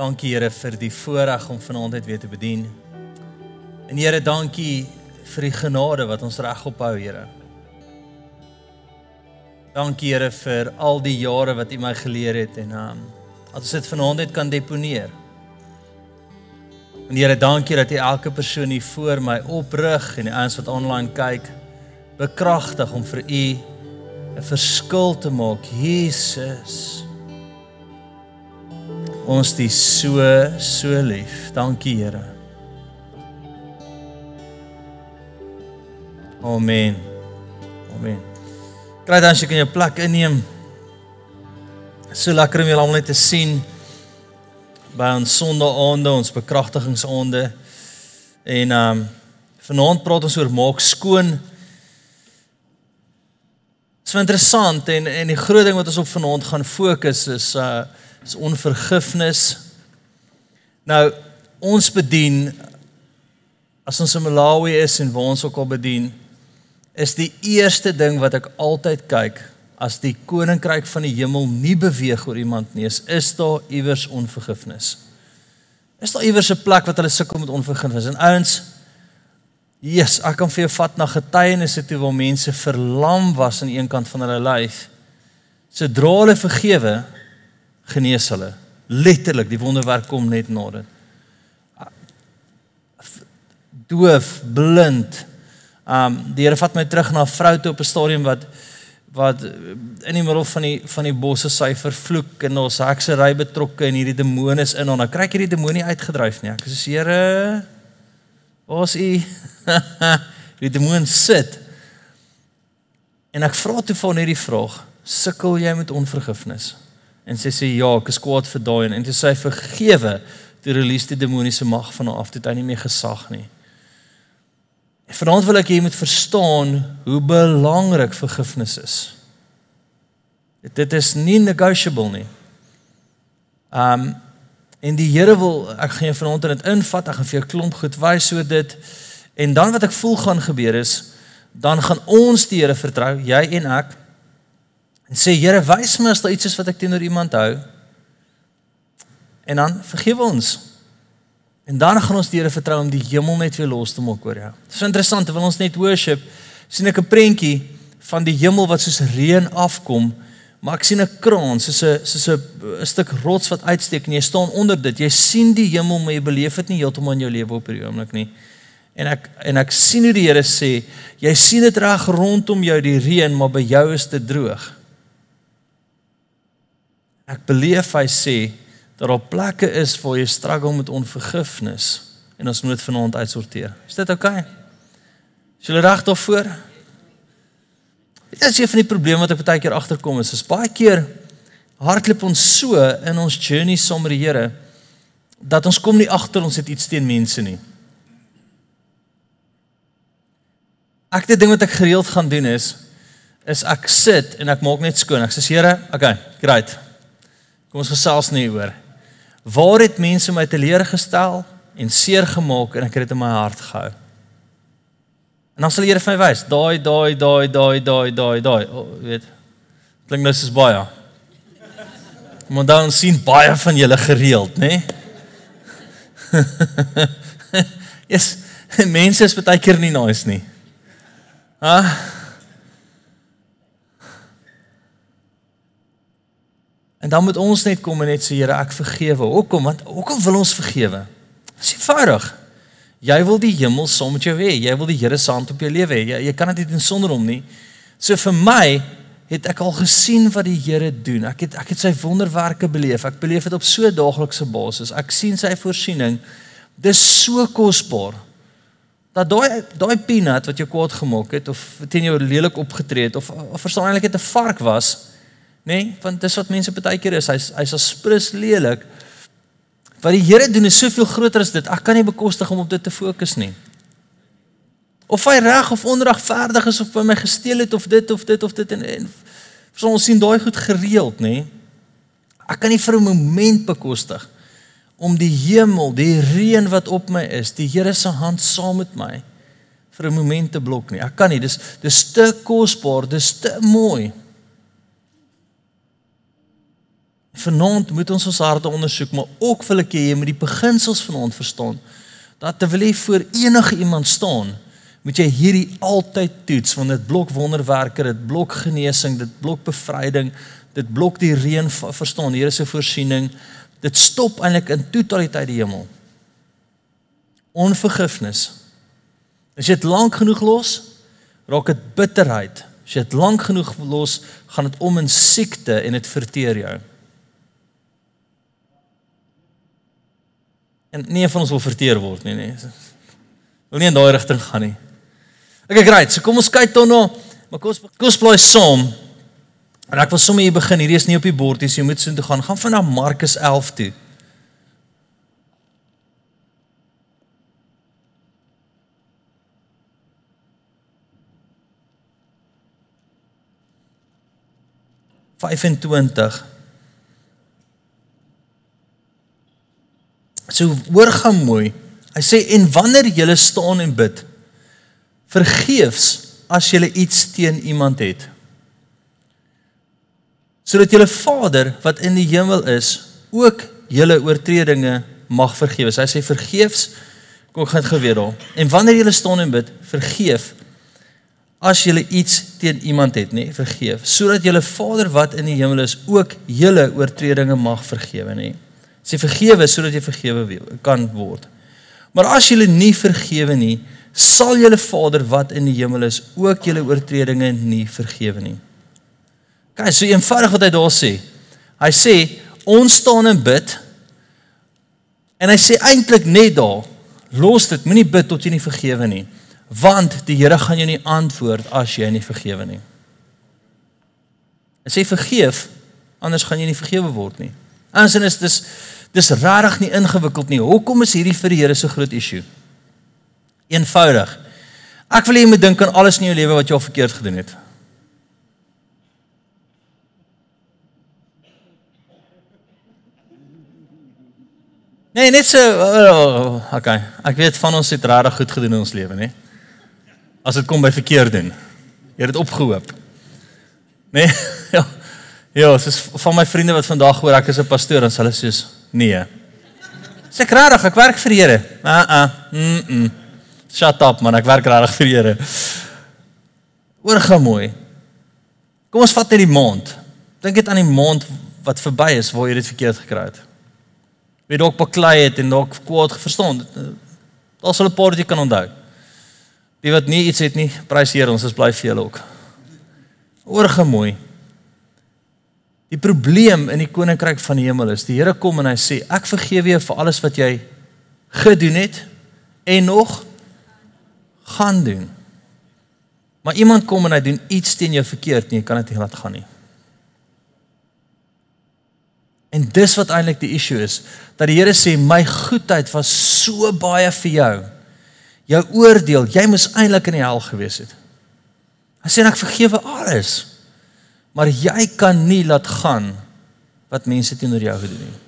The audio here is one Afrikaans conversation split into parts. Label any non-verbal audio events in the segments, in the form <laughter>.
Dankie Here vir die voorreg om vanaand net weer te bedien. En Here, dankie vir die genade wat ons regop hou, Here. Dankie Here vir al die jare wat U my geleer het en um as ons dit vanaand net kan deponeer. En Here, dankie dat U elke persoon hier voor my oprig en die ouens wat online kyk bekragtig om vir U 'n verskil te maak. Jesus. Ons is so so lief. Dankie Here. Amen. Amen. Kry dan as jy kan jou plek inneem. So lekker om julle almal net te sien by ons sonnaande, ons bekragtigingsaande. En ehm um, vanaand praat ons oor maak skoon. Dit is interessant en en die groot ding wat ons op vanaand gaan fokus is uh is onvergifnis. Nou ons bedien as ons in Malawi is en waar ons ook al bedien is die eerste ding wat ek altyd kyk as die koninkryk van die hemel nie beweeg oor iemand nie is is daar iewers onvergifnis. Is daar iewers 'n plek wat hulle sukkel met onvergifnis? En ouens Jesus, ek kan vir jou vat na getuienisse toe waar mense verlam was aan een kant van hulle lyf. Sodra hulle vergewe, genees hulle. Letterlik, die wonderwerk kom net na dit. Doof, blind. Um die Here vat my terug na 'n vrou toe op 'n stadium wat wat in die middel van die van die bosse sy vervloek en ons heksery betrokke en hierdie demone is in hom. Nou kry ek hierdie demonie uitgedryf nie. Ek sê Here, waar's u? <laughs> die demoon sit. En ek vra toe van hierdie vraag, sukkel jy met onvergifnis? En sy sê ja, ek is kwaad vir daai en toe sê sy vergewe, toe release die demoniese mag van haar af, toe hy nie meer gesag nie. En vanaand wil ek hê jy moet verstaan hoe belangrik vergifnis is. Dit is nie negotiable nie. Um en die Here wil ek gaan jou vanaand in dit invat, ek gaan vir jou klomp goed wys so dit en dan wat ek voel gaan gebeur is dan gaan ons die Here vertrou, jy en ek en sê Here, wys my as daar iets is wat ek teenoor iemand hou. En dan vergewe ons. En dan gaan ons die Here vertrou om die hemel net weer los te maak oor jou. Dit is interessant, terwyl ons net worship, sien ek 'n prentjie van die hemel wat soos reën afkom, maar ek sien 'n kraan, soos 'n soos 'n stuk rots wat uitsteek en jy staan onder dit. Jy sien die hemel, maar jy beleef dit nie heeltemal in jou lewe op hierdie oomblik nie. En ek en ek sien hoe die Here sê, jy sien dit reg rondom jou die reën, maar by jou is dit droog. Ek beleef hy sê dat daar plekke is waar jy struggle met onvergifnis en ons moet vanaand uitsorteer. Is dit oukei? Okay? Is jy reg daarvoor? Dit is een van die probleme wat ek baie keer agterkom is, is baie keer hardloop ons so in ons journey saam met die Here dat ons kom nie agter ons het iets teen mense nie. Ek die ding wat ek gereeld gaan doen is is ek sit en ek maak net skoon. Ek sê Here, okay, great. Kom ons gesels nie oor waar het mense my teleurgestel en seer gemaak en ek het dit in my hart gehou. En dan sal die Here vir my wys, daai daai daai daai daai daai daai, oh, weet. Klink nou soos baie. Maar dan sien baie van julle gereeld, nê? Nee? <laughs> yes, <laughs> mense is baie keer nie nice nie. Ha? Ah? En dan moet ons net kom en net sê Here, ek vergewe. Hoekom? Want hoekom wil ons vergewe? Dis eenvoudig. Jy wil die hemel saam met jou hê. Jy wil die Here hand op jou lewe hê. Jy, jy kan dit nie doen sonder hom nie. So vir my het ek al gesien wat die Here doen. Ek het ek het sy wonderwerke beleef. Ek beleef dit op so 'n daaglikse basis. Ek sien sy voorsiening. Dis so kosbaar. Dat daai daai peanut wat jou kwaad gemaak het of teen jou lelik opgetree het of of verstaan eintlik het 'n vark was, nê? Nee, want dis wat mense baie keer is. Hy's hy's as sprus lelik. Wat die Here doen is soveel groter as dit. Ek kan nie bekostig om op dit te fokus nie. Of hy reg of onregverdig is of by my gesteel het of dit of dit of dit en, en ons sien daai goed gereeld, nê? Ek kan nie vir 'n oomblik bekostig om die hemel, die reën wat op my is, die Here se hand saam met my vir 'n oomblik te blok nie. Ek kan nie. Dis dis te kosbaar, dis te mooi. Vanaand moet ons ons harte ondersoek, maar ook wil ek hê jy moet die beginsels vanaand verstaan. Dat terwyl jy voor enige iemand staan, moet jy hierdie altyd toets want dit blok wonderwerke, dit blok genesing, dit blok bevryding, dit blok die reën verstaan, Here se voorsiening. Dit stop eintlik in totaliteit die hemel. Onvergifnis. As jy dit lank genoeg los, raak dit bitterheid. As jy dit lank genoeg los, gaan dit om in siekte en dit verteer jou. En nie van ons wil verteer word nie, nee. Wil nie in daai rigting gaan nie. Okay, great. So kom ons kyk dan nou, maar kom ons kom plaas saam. En ek wil sommer hier begin. Hierdie is nie op die bord nie. So jy moet so toe gaan. Gaan van na Markus 11 toe. Vyfentwintig. So hoor gaan mooi. Hy sê en wanneer jy staan en bid, vergeefs as jy iets teen iemand het. Sodat julle Vader wat in die hemel is, ook julle oortredinge mag vergewe. Hy sê vergeefs kom gaan geweet daar. En wanneer jy staan en bid, vergeef as jy iets teen iemand het, nê, nee, vergeef, sodat julle Vader wat in die hemel is, ook julle oortredinge mag vergewe, nê. Sê vergewe sodat jy vergewe kan word. Maar as jy nie vergewe nie, sal julle Vader wat in die hemel is ook julle oortredinge nie vergewe nie. Kyk, so eenvoudig wat hy daar sê. Hy sê ons staan en bid en hy sê eintlik net daar los dit, moenie bid tot jy nie vergewe nie, want die Here gaan jou nie antwoord as jy nie vergewe nie. Hy sê vergeef, anders gaan jy nie vergewe word nie. Andersins is dis dis regtig nie ingewikkeld nie. Hoekom is hierdie vir die Here so groot issue? Eenvoudig. Ek wil hê jy moet dink aan alles in jou lewe wat jy al verkeerd gedoen het. Nee, net so oh, okay. Ek weet van ons het regtig goed gedoen in ons lewe, nê? As dit kom by verkeerd doen. Jy het dit opgehoop. Nee. <laughs> Ja. Ja, dis van my vriende wat vandag hoor ek is 'n pastoor en hulle sê nee. Sê regtig, ek werk vir die Here. Ah ah. Mm. -mm. Shut up man, ek werk regtig vir die Here. Oorgaan mooi. Kom ons vat net die maand. Dink dit aan die maand wat verby is waar jy dit verkeerd gekry het. Wie dalk baklei het en dalk kwaad verstaan. Daar sal 'n paar wat jy kan onthou. Die wat nie iets het nie, prys Here, ons is bly vir julle ook. Oorgaan mooi. Die probleem in die koninkryk van die hemel is die Here kom en hy sê ek vergewe jou vir alles wat jy gedoen het en nog gaan doen. Maar iemand kom en hy doen iets teen jou verkeerd, nee, jy kan dit nie laat gaan nie. En dis wat eintlik die issue is, dat die Here sê my goedheid was so baie vir jou. Jou oordeel, jy moes eintlik in die hel gewees het. Hy sê ek vergewe alles. Maar jy kan nie laat gaan wat mense teenoor jou gedoen het.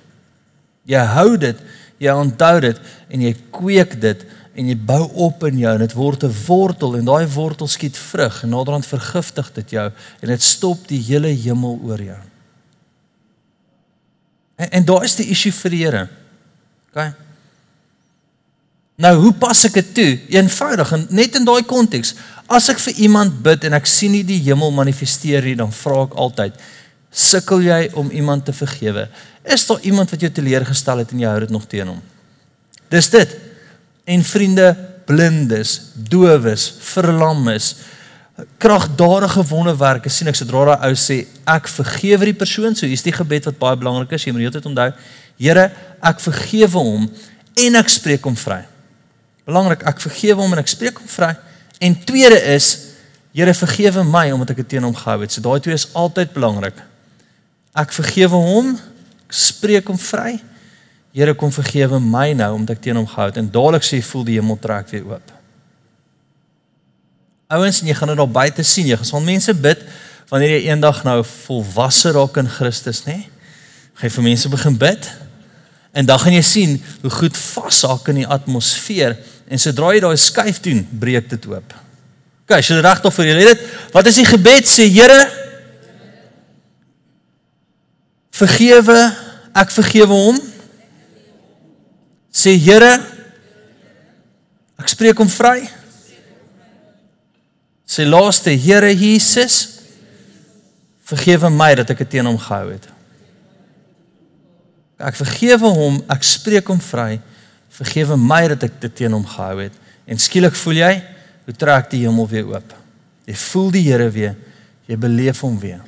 Jy hou dit, jy onthou dit en jy kweek dit en jy bou op in jou en dit word 'n wortel en daai wortel skiet vrug en naderhand vergiftig dit jou en dit stop die hele hemel oor jou. En, en daar is die issue vir die Here. OK. Nou, hoe pas ek dit toe? Eenvoudig en net in daai konteks. As ek vir iemand bid en ek sien nie die hemel manifesteer nie, dan vra ek altyd: "Sukkel jy om iemand te vergewe? Is daar iemand wat jou teleurgestel het en jy hou dit nog teen hom?" Dis dit en vriende blindes, dowes, verlammes, kragdadige wonderwerke sien ek sodra daai ou sê ek vergewe die persoon, so hier's die gebed wat baie belangrik is, jy moet dit onthou. Here, ek vergewe hom en ek spreek hom vry. Belangrik, ek vergewe hom en ek spreek hom vry. En tweede is Here vergewe my omdat ek dit teen hom gehou het. So daai twee is altyd belangrik. Ek vergewe hom, ek spreek hom vry Here kom vergewe my nou omdat ek teen hom gehou het en dadelik sê voel die hemel trek weer oop. Ouens, jy gaan dit al buite sien. Jy gaan mense bid wanneer jy eendag nou volwasse raak in Christus, nê? Gaan jy vir mense begin bid? En dan gaan jy sien hoe goed vashak in die atmosfeer en sodra jy daai skuif doen, breek dit oop. OK, as jy regtig vir julle dit, wat is die gebed sê Here? vergewe, ek vergewe hom. Sê Here, ek spreek hom vry. Sê laaste Here Jesus, vergewe my dat ek dit teen hom gehou het. Ek vergewe hom, ek spreek hom vry. Vergewe my dat ek dit teen hom gehou het. En skielik voel jy hoe trek die hemel weer oop. Jy voel die Here weer. Jy beleef hom weer.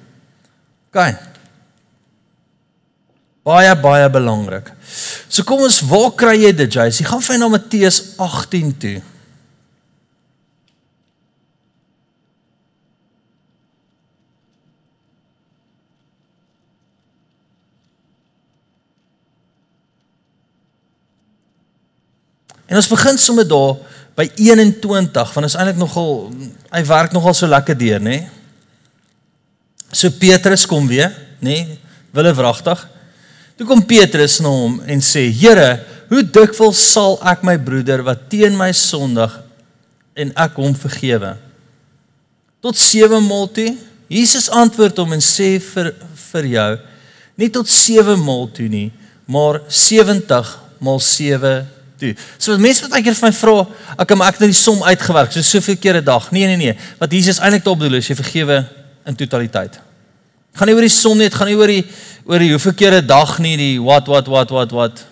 OK. Baie baie belangrik. So kom ons, waar kry jy dit, Jay? Jy gaan vir na Matteus 18 toe. En ons begin sommer daar by 21 want is eintlik nogal hy werk nogal so lekker deur, nê? So Petrus kom weer, nê? Wille wragtig. Toe kom Petrus na hom en sê: "Here, hoe dikwels sal ek my broeder wat teen my sondig en ek hom vergewe?" Tot 7 maal toe. Jesus antwoord hom en sê vir vir jou: "Nie tot 7 maal toe nie, maar 70 maal 7 toe. So mense wat eendag vir my vra, ek maar ek het die som uitgewerk, so soveel keer 'n dag. Nee nee nee, wat Jesus eintlik bedoel is, jy vergewe in totaliteit. Gaan nie oor die som net, gaan nie oor die oor die hoeveel keer 'n dag nie, die wat wat wat wat wat.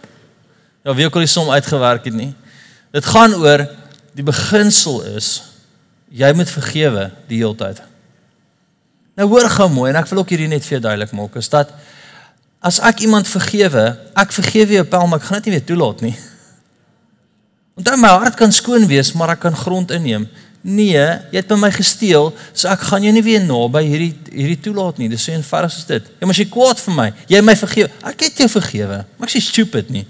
Ja, wie ook al die som uitgewerk het nie. Dit gaan oor die beginsel is jy moet vergewe die hele tyd. Nou hoor gou mooi en ek wil ook hierdie net vir jou duidelik maak, is dat as ek iemand vergewe, ek vergewe jou pel, maar ek gaan dit nie weer toelaat nie. Onthou my hart kan skoon wees, maar ek kan grond inneem. Nee, jy het by my gesteel, so ek gaan jou nie weer naby hierdie hierdie toelaat nie. Dis so eenvoudig as dit. Ja, maar as jy kwaad vir my, jy my vergewe. Ek het jou vergewe. Maar ek is stupid nie.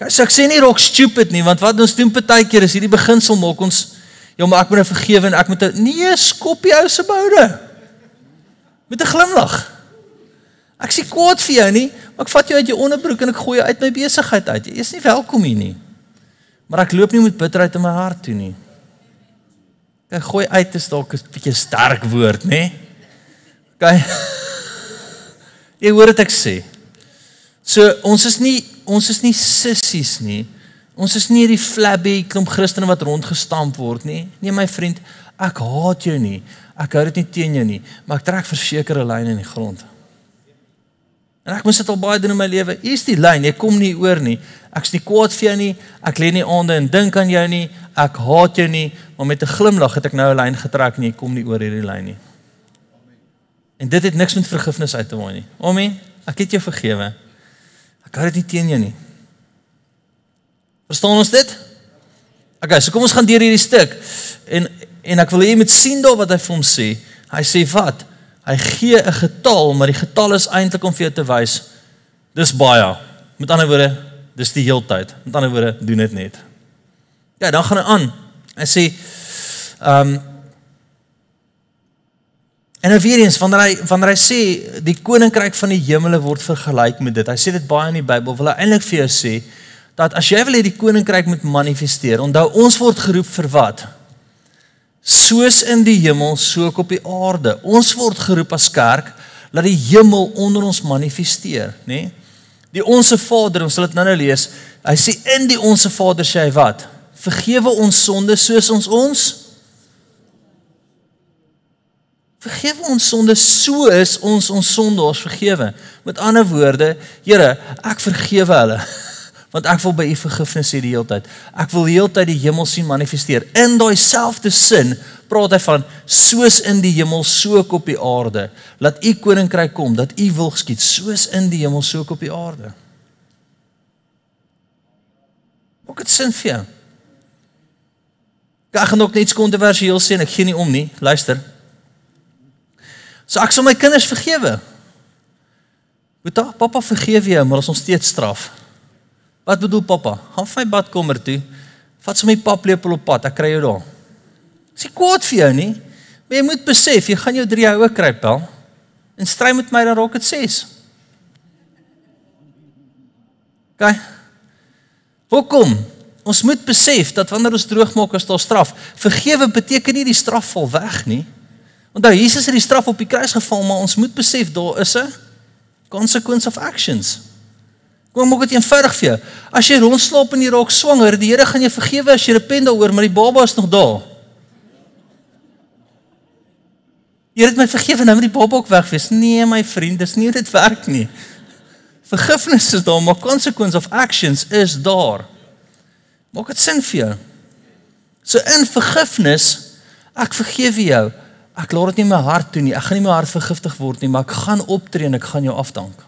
Kyk, ek sê nie rok stupid nie, want wat ons doen partykeer is hierdie beginsel maak ons ja, maar ek moet nou vergewe en ek moet nee, skop die ou se boude. Met 'n glimlag. Ek sê kwaad vir jou nie, maar ek vat jou uit jou onderbroek en ek gooi jou uit my besigheid uit. Jy is nie welkom hier nie. Maar ek loop nie met bitterheid in my hart toe nie. Ek gooi uit is dalk 'n bietjie sterk woord, nê? OK. Jy hoor wat ek sê. So ons is nie ons is nie sissies nie. Ons is nie die flabby klomp Christene wat rondgestamp word nie. Nee my vriend, ek haat jou nie. Ek hou dit nie teen jou nie, maar ek trek versekerde lyne in die grond. En ek moes dit al baie doen in my lewe. Hier is die lyn, jy kom nie oor nie. Ek's nie kwaad vir jou nie. Ek lê nie aande en dink aan jou nie. Ek haat jou nie, maar met 'n glimlag het ek nou 'n lyn getrek en jy kom nie oor hierdie lyn nie. En dit het niks met vergifnis uit te maak nie. Amen. Ek het jou vergewe. Ek hou dit nie teen jou nie. Verstaan ons dit? Okay, so kom ons gaan deur hierdie stuk. En en ek wil hê jy moet sien daar wat hy vir hom sê. Hy sê wat? Hy gee 'n getal, maar die getal is eintlik om vir jou te wys dis baie. Met ander woorde, dis die heeltyd. Met ander woorde, doen dit net. Ja, dan gaan hy aan. Hy sê ehm um, En nou weer eens wanneer hy wanneer hy sê die koninkryk van die hemele word vergelyk met dit. Hy sê dit baie in die Bybel. Wil hy eintlik vir jou sê dat as jy wil hê die koninkryk moet manifesteer, onthou ons word geroep vir wat? Soos in die hemel, so ook op die aarde. Ons word geroep as kerk dat die hemel onder ons manifesteer, nê? Nee? Die onsse Vader, ons sal dit nou-nou lees. Hy sê in die onsse Vader sê hy wat? Vergewe ons sonde soos ons ons Vergewe ons sonde soos ons ons sondaars vergewe. Met ander woorde, Here, ek vergewe hulle <laughs> want ek wil by u vergifnis hê die hele tyd. Ek wil die hele tyd die hemel sien manifesteer. In daai selfde sin praat hy van soos in die hemel so ook op die aarde. Laat u koninkryk kom, dat u wil geskied soos in die hemel so ook op die aarde. Ook dit sin vir jou. Ek gaan ook net kontroversieel sê ek gee nie om nie. Luister. So ek sal my kinders vergewe. Boeta, pappa vergewe jou, maar ons steeds straf. Wat bedoel pappa? Gaan vir my badkamer toe. Vat sommer my paplepel op pad. Ek kry jou daar. Dis nie kwaad vir jou nie. Maar jy moet besef, jy gaan jou drie houe kry, pel. En stry met my dan raak dit 6. Gaan. Hoekom? Ons moet besef dat wanneer ons droog maak as daar straf, vergewe beteken nie die straf val weg nie. Onthou Jesus het die straf op die kruis geval, maar ons moet besef daar is 'n Consequence of actions. Kom maak dit eenvoudig vir jou. As jy rondslaap en jy raak swanger, die Here gaan jou vergewe as jy repent daaroor, maar die baba is nog daar. Jy het my vergewe nou met die baba ook weg wees. Nee my vriend, dis nie hoe dit werk nie. Vergifnis is daar, maar consequence of actions is daar. Maak dit sin vir jou? So in vergifnis, ek vergewe jou. Ek laat dit nie my hart toe nie. Ek gaan nie my hart vergiftig word nie, maar ek gaan optree en ek gaan jou afdank.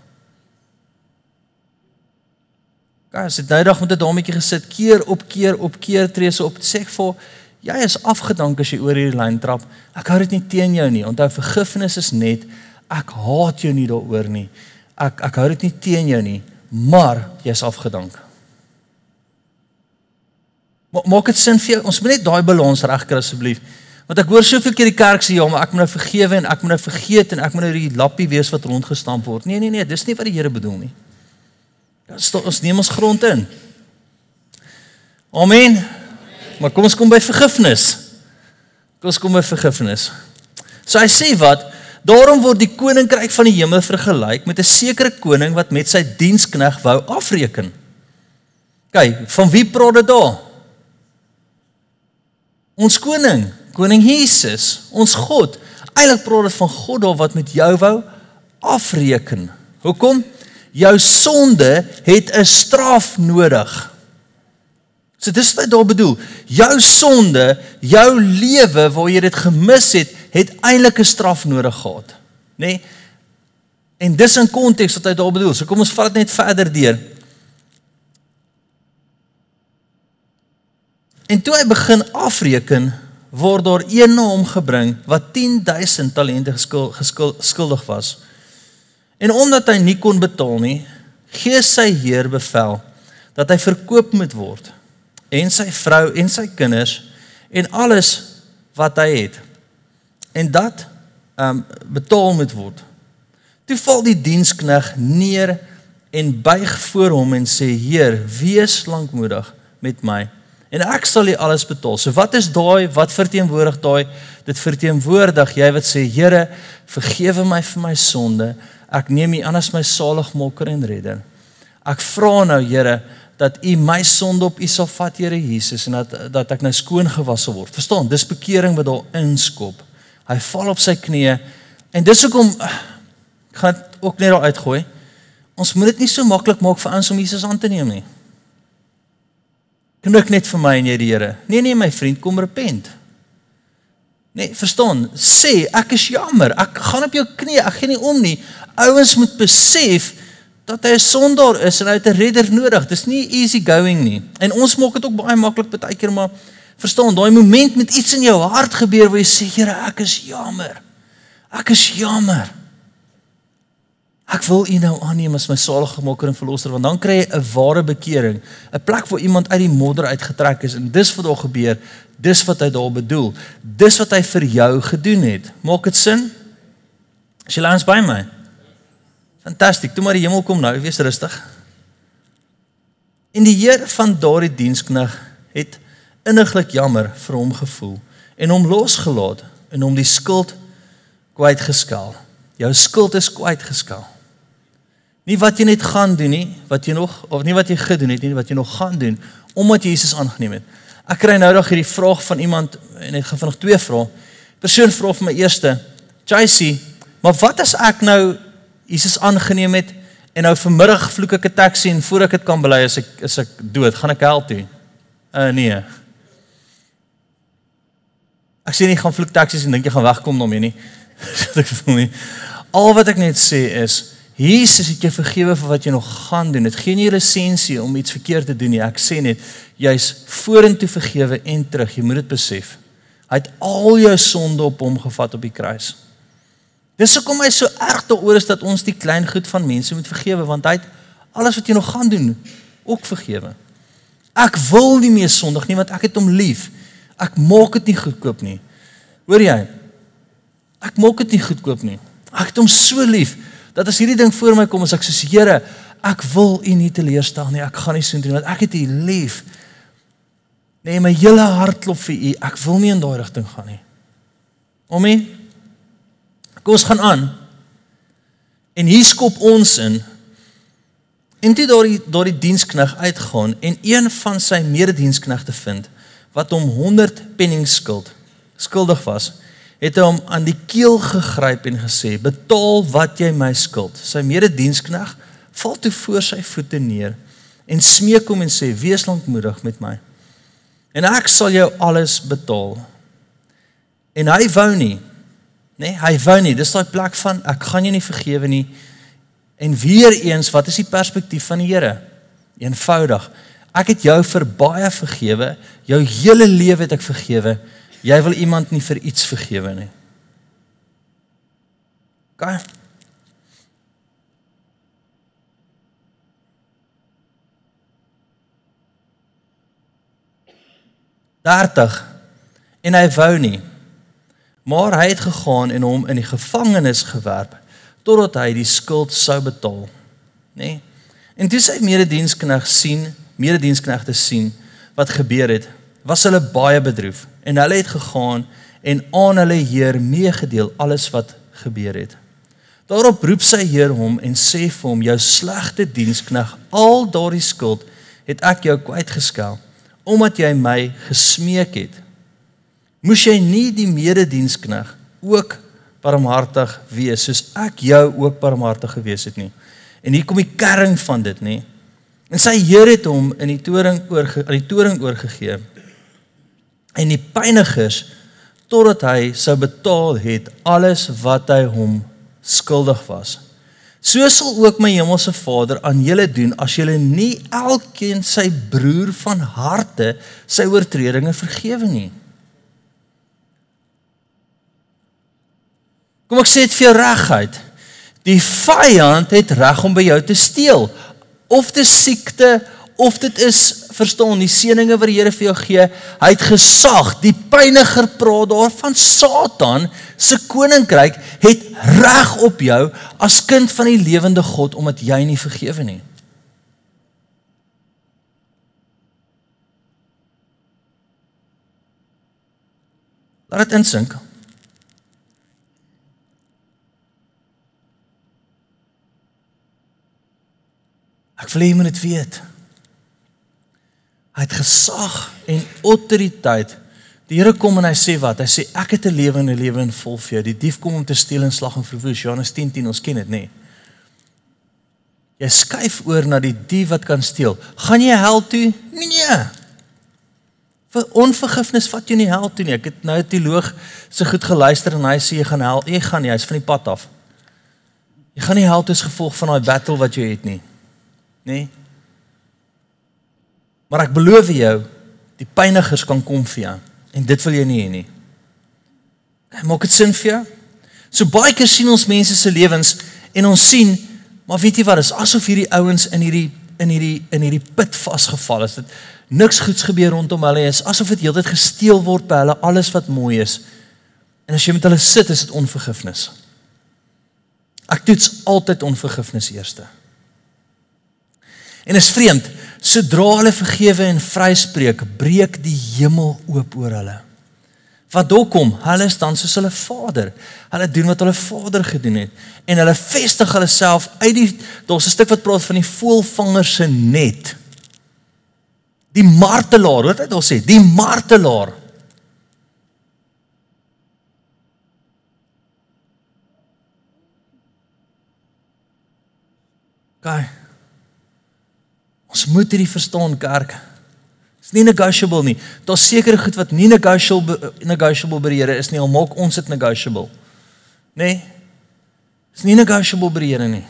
Guys, dit nou dag met 'n dametjie gesit keer op keer op keer tree sy op sê ek vir jy is afgedank as jy oor hierdie lyn trap. Ek hou dit nie teen jou nie. Onthou vergifnis is net ek haat jou nie daaroor nie. Ek ek hou dit nie teen jou nie, maar jy's afgedank. Maak dit sin vir jou? Ons moet net daai balans regkry asseblief. Want ek hoor soveel keer die kerk sê ja, maar ek moet nou vergewe en ek moet nou vergeet en ek moet nou die lappie wees wat rondgestamp word. Nee nee nee, dis nie wat die Here bedoel nie. Staan ons neem ons grond in. Amen. Maar kom ons kom by vergifnis. Kom ons kom by vergifnis. So hy sê wat? Daarom word die koninkryk van die hemel vergelyk met 'n sekere koning wat met sy dienskneg wou afreken. Kyk, van wie praat dit daar? Ons koning, koning Jesus, ons God. Eilik praat dit van God daar wat met jou wou afreken. Hoekom? Jou sonde het 'n straf nodig. So dis wat daar bedoel. Jou sonde, jou lewe waar jy dit gemis het, het eintlik 'n straf nodig gehad, nê? Nee? En dis in konteks wat hy daar bedoel. So kom ons vat net verder deur. En toe hy begin afreken, word daar een na hom gebring wat 10000 talente geskuld was. En omdat hy nie kon betaal nie, gee sy heer bevel dat hy verkoop moet word en sy vrou en sy kinders en alles wat hy het. En dat ehm um, betaal moet word. Toe val die dienskneg neer en buig voor hom en sê: "Heer, wees lankmoedig met my en ek sal u alles betaal." So wat is daai? Wat verteenwoordig daai? Dit verteenwoordig jy wat sê: "Here, vergewe my vir my sonde." Ek neem U aan as my saligmaker en redder. Ek vra nou Here dat U my sonde op U sal vat Here Jesus en dat dat ek nou skoon gewasse word. Verstaan? Dis bekering wat daar inskop. Hy val op sy knieë en dis hoekom ek gaan ook net daar uitgooi. Ons moet dit nie so maklik maak vir ons om Jesus aan te neem nie. Knik net vir my en jy die Here. Nee nee my vriend, kom repent. Nee, verstaan? Sê ek is jammer. Ek gaan op jou knie. Ek gee nie om nie. Ouens moet besef dat hy 'n sondaar is en hy het 'n redder nodig. Dis nie easy going nie. En ons maak dit ook baie maklik baie keer maar verstaan, daai oomblik met iets in jou hart gebeur waar jy sê, Here, ek is jammer. Ek is jammer. Ek wil U nou aanneem as my saligmaker en verlosser want dan kry jy 'n ware bekering, 'n plek waar iemand uit die modder uitgetrek is en dis wat daar gebeur, dis wat hy daar bedoel. Dis wat hy vir jou gedoen het. Maak dit sin? As jy langs by my. Fantasties. Toe maar die hemel kom nou, wees rustig. En die Heer van daardie dienskneg het inniglik jammer vir hom gevoel en hom losgelaat en hom die skuld kwytgeskel. Jou skuld is kwytgeskel. Nie wat jy net gaan doen nie, wat jy nog of nie wat jy gedoen het nie, wat jy nog gaan doen omdat Jesus aangeneem het. Ek kry nou nog hierdie vraag van iemand en ek gaan vanaand twee vrae. Persoon vra vir my eerste, JC, maar wat as ek nou Jesus aangeneem het en nou vanmiddag vloek ek 'n taxi en voor ek dit kan bely as ek as ek dood, gaan ek hel toe? Uh nee. Ek sê nie gaan vloek taksies en dink jy gaan wegkom daarmee nie. <laughs> Wat ek voel nie. Al wat ek net sê is Jesus het jou vergewe vir wat jy nog gaan doen. Dit gee nie lisensie om iets verkeerd te doen nie. Ek sê net jy's vorentoe vergewe en terug. Jy moet dit besef. Hy het al jou sonde op hom gevat op die kruis. Dis hoekom hy so erg daaroor is dat ons die klein goed van mense moet vergewe want hy het alles wat jy nog gaan doen ook vergewe. Ek wil nie meer sondig nie want ek het hom lief. Ek maak dit nie goedkoop nie. Hoor jy? Ek maak dit nie goedkoop nie. Ek het hom so lief dat as hierdie ding voor my kom as ek sê Here, ek wil U nie teleurstel nie. Ek gaan nie so doen want ek het U lief. Nee, my hele hart klop vir U. Ek wil nie in daai rigting gaan nie. Amen. Kom ons gaan aan. En hier skop ons in. En toe daardie daardie dienskneg uitgaan en een van sy medediensknegte vind wat hom 100 penning skuld skuldig was, het hy hom aan die keel gegryp en gesê: "Betaal wat jy my skuld." Sy mededienskneg val toe voor sy voete neer en smeek hom en sê: "Wees lankmoedig met my en ek sal jou alles betaal." En hy wou nie. Nee, hy wou nie. Dis daai plek van ek gaan jou nie vergewe nie. En weer eens, wat is die perspektief van die Here? Eenvoudig. Ek het jou vir baie vergewe. Jou hele lewe het ek vergewe. Jy wil iemand nie vir iets vergewe nie. Gaan. Daartig. En hy wou nie. Maar hy het gegaan en hom in die gevangenis gewerp totdat hy die skuld sou betaal. Nê? Nee? En dis sy mededienskneg sien, medediensknegte sien wat gebeur het, was hulle baie bedroef en hulle het gegaan en aan hulle heer meegedeel alles wat gebeur het. Daarop roep sy heer hom en sê vir hom: "Jou slegte dienskneg, al daardie skuld het ek jou kwytgeskel omdat jy my gesmeek het. Moes jy nie die mededienskneg ook barmhartig wees soos ek jou ook barmhartig gewees het nie?" En hier kom die kern van dit, nê? En sy heer het hom in die toring oor aan die toring oorgegee en die pynigers totdat hy sou betaal het alles wat hy hom skuldig was. So sal ook my hemelse Vader aan julle doen as julle nie elkeen sy broer van harte sy oortredinge vergewe nie. Kom ek sê dit vir jou regheid. Die vyand het reg om by jou te steel of te siekte of dit is verstaan die seëninge wat die Here vir jou gee, hy het gesag. Die pyniger praat daarvan Satan se koninkryk het reg op jou as kind van die lewende God omdat jy nie vergewe nie. Laat dit insink. Ek wil hê jy moet dit weet. Hy het gesag en autoriteit. Die Here kom en hy sê wat? Hy sê ek het 'n lewe en 'n lewe in vol vir jou. Die dief kom om te steel en slag en verwoes. Johannes 10:10 10, ons ken dit, nê? Nee. Jy skuif oor na die dief wat kan steel. Gaan jy hel toe? Nee. Vir onvergifnis vat jy nie hel toe nie. Ek het nou 'n teoloog se goed geluister en hy sê jy gaan hel. Jy gaan nie, hy's van die pad af. Jy gaan nie hel toe as gevolg van daai battle wat jy het nie. Nê? Nee. Maar ek beloof jou, die pynigers kan kom vir jou en dit wil jy nie hê nie. Kyk, maak dit sin vir jou? So baie keer sien ons mense se lewens en ons sien, maar weet jy wat, is asof hierdie ouens in hierdie in hierdie in hierdie put vasgevall is. Dit niks goeds gebeur rondom hulle is asof dit heeltyd gesteel word by hulle alles wat mooi is. En as jy met hulle sit, is dit onvergifnis. Ek toets altyd onvergifnis eerste. En is vreemd, sodra hulle vergewe en vryspreek, breek die hemel oop oor hulle. Wat dok kom, hulle staan soos hulle Vader. Hulle doen wat hulle Vader gedoen het en hulle vestig hulle self uit die daar's 'n stuk wat praat van die voëlvanger se net. Die martelaar, wat het ons sê? Die martelaar. Gaan. Ons moet hierdie verstaan kerk. Dit is nie negotiable nie. Daar's sekere goed wat nie negotiable negotiable by die Here is nie. Al maak ons dit negotiable. Nê? Nee? Dit is nie negotiable by die Here nie.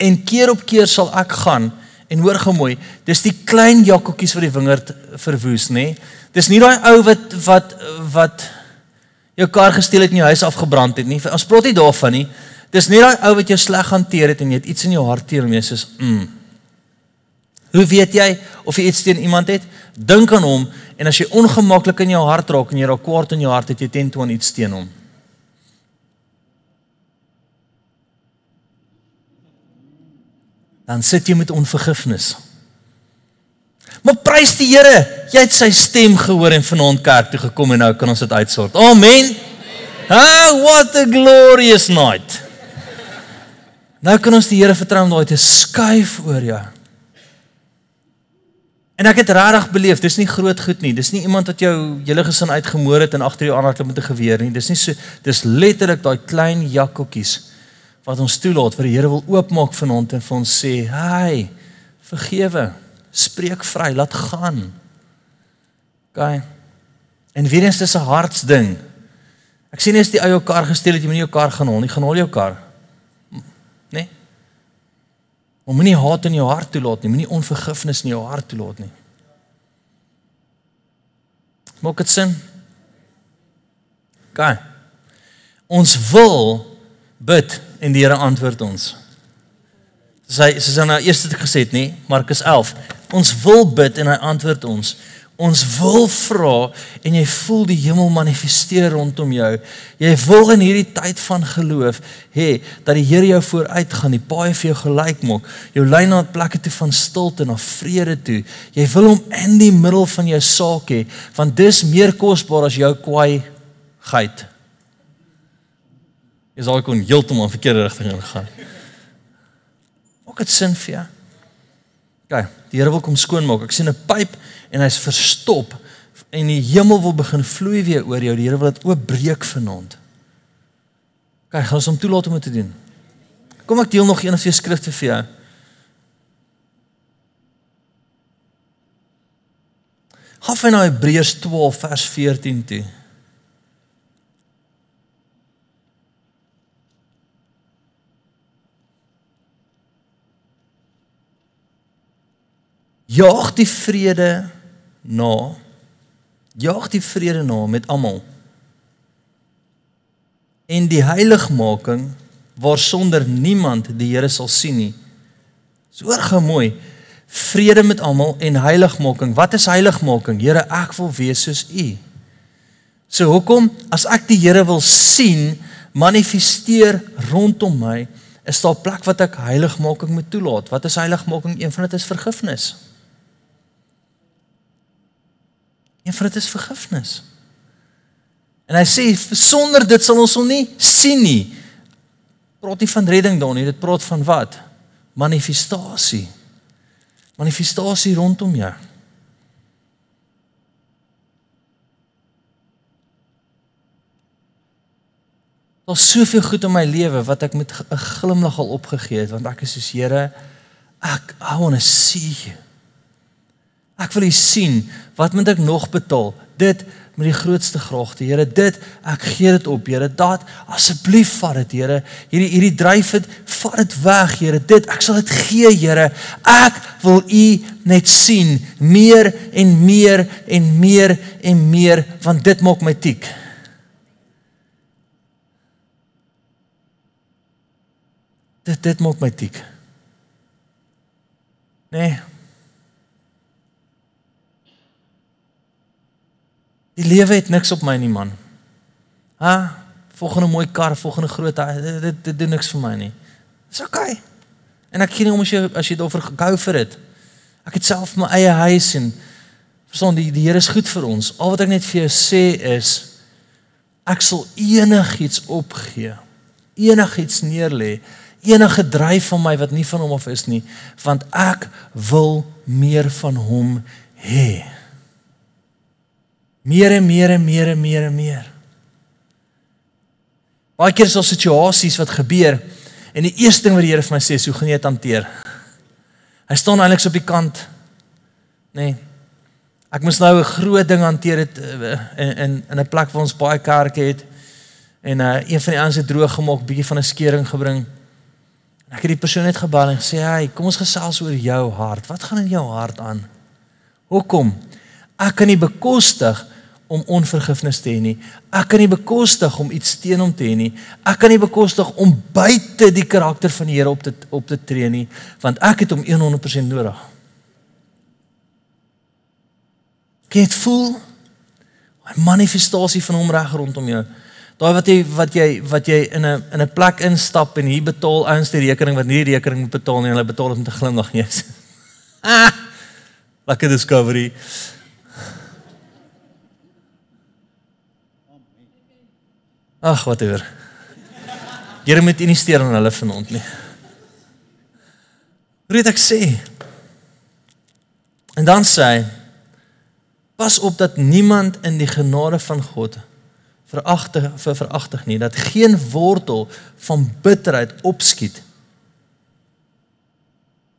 En keer op keer sal ek gaan en hoor gemooi, dis die klein jakkotjies wat die wingerd verwoes, nê? Nee? Dis nie daai ou wat wat wat jou kar gesteel het en jou huis afgebrand het nie. Ons praat nie daarvan nie. Dis nie daai ou wat jou sleg hanteer het en jy het iets in jou hart teenoor hom, soos mm Hoe weet jy of jy iets teen iemand het? Dink aan hom en as jy ongemaklik in jou hart raak en jy raak kwaad in jou hart, het jy teen toe aan iets teen hom. Dan sit jy met onvergifnis. Maar prys die Here, jy het sy stem gehoor en vanaand kerk toe gekom en nou kan ons dit uitsort. Amen. Ah, what a glorious night. Nou kan ons die Here vertrou om daai te skuif oor jou. En ek het regtig beleef, dis nie groot goed nie. Dis nie iemand wat jou hele gesin uitgemoor het en agter jou aanhardloop met 'n geweer nie. Dis nie so dis letterlik daai klein jakkotjies wat ons toelaat vir die Here wil oopmaak vanaand en vir ons sê, "Hai, vergewe, spreek vry, laat gaan." OK. En weer eens dis 'n hartsding. Ek sien nie as die ou jou kar gesteel het jy moenie jou kar gaan hol nie, gaan hol jou kar. Nee. Om moenie haat in jou hart toelaat nie, moenie onvergifnis in jou hart toelaat nie. Maak dit sin? Gaan. Ons wil bid en die Here antwoord ons. Sy sy sê nou eers het ek gesê nê, Markus 11. Ons wil bid en hy antwoord ons. Ons wil vra en jy voel die hemel manifesteer rondom jou. Jy wil in hierdie tyd van geloof hê dat die Here jou vooruit gaan, die paai vir jou gelyk maak. Jou lei na 'n plek toe van stilte en na vrede toe. Jy wil hom in die middel van jou saak hê, want dis meer kosbaar as jou kwaai geit. Jy sal kon heeltemal verkeerde rigting ingaan. Maak dit sin vir jou? Kyk, die Here wil kom skoonmaak. Ek sien 'n pyp en hy's verstop en die hemel wil begin vloei weer oor jou. Die Here wil dit oopbreek vanaand. Kyk, gaan ons hom toelaat om dit te doen. Kom ek deel nog een of twee skrifte vir jou. Hof in Hebreërs 12 vers 14 toe. Jaag die vrede na. Jaag die vrede na met almal. En die heiligmaking waarsonder niemand die Here sal sien nie. So oor mooi. Vrede met almal en heiligmaking. Wat is heiligmaking? Here, ek wil wees soos U. So hoekom as ek die Here wil sien manifesteer rondom my, is daar plek wat ek heiligmaking moet toelaat. Wat is heiligmaking? Een van dit is vergifnis. En vir dit is vergifnis. En hy sê sonder dit sal ons hom nie sien nie. Praat nie van redding daar nie, dit praat van wat? Manifestasie. Manifestasie rondom jou. Daar's soveel goed in my lewe wat ek met 'n glimlag al opgegee het want ek is soos Here, ek I want to see you. Ek wil U sien. Wat moet ek nog betaal? Dit met die grootste graagte, Here. Dit ek gee dit op, Here. Dat asseblief vat dit, Here. Hierdie hierdie dryf dit, vat dit weg, Here. Dit ek sal dit gee, Here. Ek wil U net sien meer en meer en meer en meer want dit maak my tiek. Dit dit maak my tiek. Nee. Die lewe het niks op my nie man. Ha? Volgende mooi kar, volgende groot dit dit, dit doen niks vir my nie. Dis oukei. Okay. En ek gee nie om as jy as jy daarvoor gehou vir dit. Ek het self my eie huis en verstaan die die Here is goed vir ons. Al wat ek net vir jou sê is ek sal enigiets opgee. Enigiets neerlê. Enige dryf van my wat nie van hom af is nie, want ek wil meer van hom hê. Meer en meer en meer en meer en meer. Baie keer is daar situasies wat gebeur en die eerste ding wat die Here vir my sê is hoe gaan jy dit hanteer? Hy staan eintlik op die kant. Nee. Ek moes nou 'n groot ding hanteer het eh, in in in 'n plek waar ons baie kerke het en uh een van die ouens het droog gemaak, bietjie van 'n skering gebring. En ek het die persoon net gebel en gesê, "Hey, kom ons gesels oor jou hart. Wat gaan in jou hart aan? Hoekom? Ek kan nie bekostig om onvergifnis te hê nie. Ek kan nie bekostig om iets teen hom te hê nie. Ek kan nie bekostig om buite die karakter van die Here op te op te tree nie, want ek het hom 100% nodig. Kan jy dit voel? 'n Manifestasie van hom reg rondom jou. Daai wat jy wat jy wat jy in 'n in 'n plek instap en hier betaal ouens die rekening wat nie die rekening moet betaal nie, hulle betaal dit met 'n glimlag, Jesus. <laughs> Ah! Lekker discovery. Ag, wat oor. Here moet investeer in hulle vanaand nie. Hoe dit ek sê. En dan sê hy pas op dat niemand in die genade van God veragtig vir veragtig nie dat geen wortel van bitterheid opskiet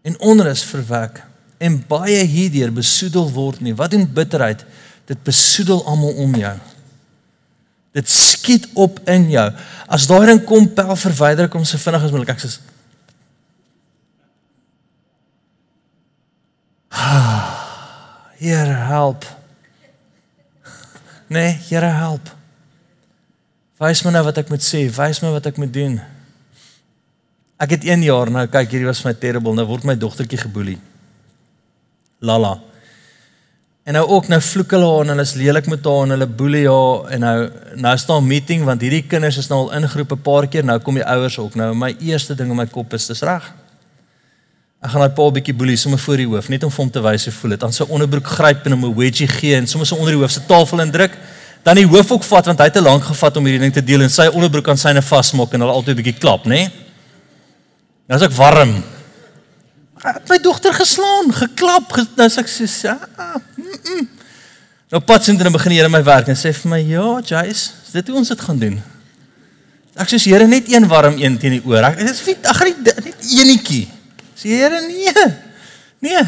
en onrus verwek en baie hierdeur besoedel word nie wat doen bitterheid dit besoedel almal om jou dit skiet op in jou as daai ding kom pel verwyder kom so vinnig as moontlik ek sê Here help. Nee, Here help. Wys my nou wat ek moet sê, wys my wat ek moet doen. Ek het 1 jaar nou, kyk hierdie was my terrible, nou word my dogtertjie geboelie. Lala. En nou ook nou vloek hulle haar en hulle is lelik met haar en hulle boelie haar en nou nou staan 'n meeting want hierdie kinders is nou al ingeroep 'n paar keer, nou kom die ouers ook. Nou my eerste ding in my kop is dis reg. Ek gaan daai pa 'n bietjie boelie sommer voor die hoof, net om vir hom te wys hoe voel dit. Dan sy onderbroek gryp en hom 'n wedgie gee en sommer so onder die hoof se tafel indruk. Dan die hoof ook vat want hy het te lank gevat om hierdie ding te deel en sy onderbroek aan syne vasmaak en hulle altyd 'n bietjie klap, nê? Nee? Nou is ek warm. My dogter geslaan, geklap, nou sê ek sê ja. Mm -mm. Nou pats in dan begin hier in my werk en sê vir my, "Ja, Jace, is dit hoe ons dit gaan doen?" Ek sê, "Here, net een warm een teen die oor." Ek sê, "Ag, net eenetjie." Sê Here nee. Nee.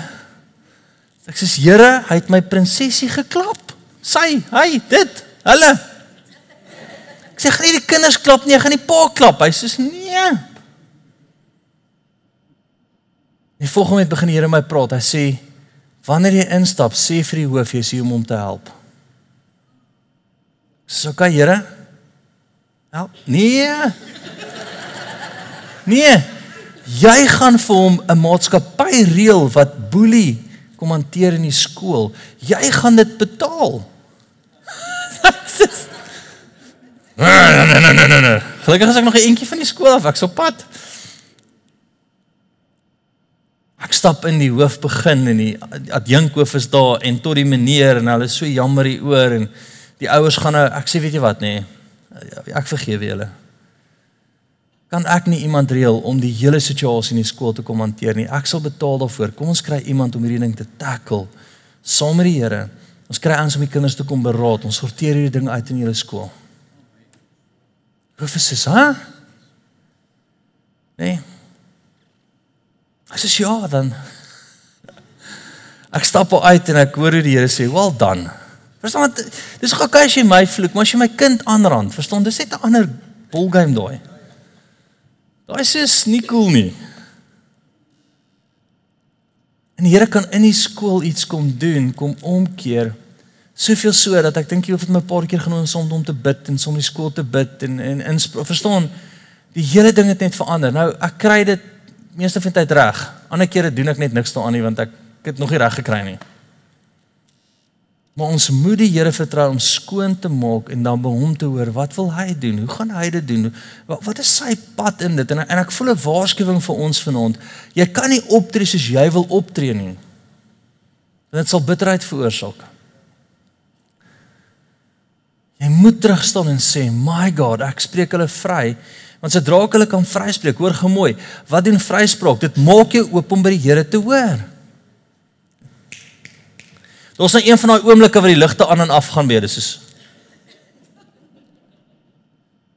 Ek sê Here, hy het my prinsesie geklap. Sy, hy, dit, hulle. Ek sê gaan nie die kinders klap nie, ek gaan die pa klap. Hy sê nee. Die volgende oomblik begin die Here my praat. Hy sê wanneer jy instap, sê vir die hoof jy is hier om hom te help. Dis okay, Here. Help. Nee. <laughs> Nee. Jy gaan vir hom 'n maatskappy reël wat boelie kom hanteer in die skool. Jy gaan dit betaal. <laughs> Nee nee nee nee nee. Gelukkig is ek nog 'n entjie van die skool af. Ek's op pad. Ek stap in die hoof begin en die adjunkhoof is daar en tot die meneer en hulle is so jammer hieroor en die ouers gaan nou ek sê weet jy wat nê. Nee, ek vergewe julle kan ek nie iemand reël om die hele situasie in die skool te kom hanteer nie. Ek sal betaal daarvoor. Kom ons kry iemand om hierdie ding te tackle saam met die Here. Ons kry ons om die kinders te kom beraad. Ons sorteer hierdie ding uit in julle skool. Professor, hè? Nee. Ek sê ja, dan ek stap uit en ek hoor hoe die Here sê, "Well done." Verstaan jy? Dis gou okay as jy my vloek, maar as jy my kind aanrand, verstaan, dis net 'n ander ballgame daai. Daai is nie cool nie. En die Here kan in die skool iets kom doen, kom omkeer. Soveel so dat ek dink jy hoef dit my 'n paar keer genoem om om te bid en om die skool te bid en en in verstaan die hele ding het net verander. Nou ek kry dit meeste van die tyd reg. Ander kere doen ek net niks daaraan nie want ek, ek het nog nie reg gekry nie. Maar ons moet die Here vertrou om skoon te maak en dan by hom te hoor wat wil hy doen? Hoe gaan hy dit doen? Wat, wat is sy pad in dit? En, en ek voel 'n waarskuwing vir ons vanaand. Jy kan nie optree soos jy wil optree nie. Dit sal bitterheid veroorsaak. Jy moet terugstaan en sê, "My God, ek spreek hulle vry." Want sodra ek hulle kan vryspreek, hoor gemooi, wat doen vryspraak? Dit maak jou oop om by die Here te hoor. Daar's nou een van daai oomblikke waar die ligte aan en af gaan weer, dis is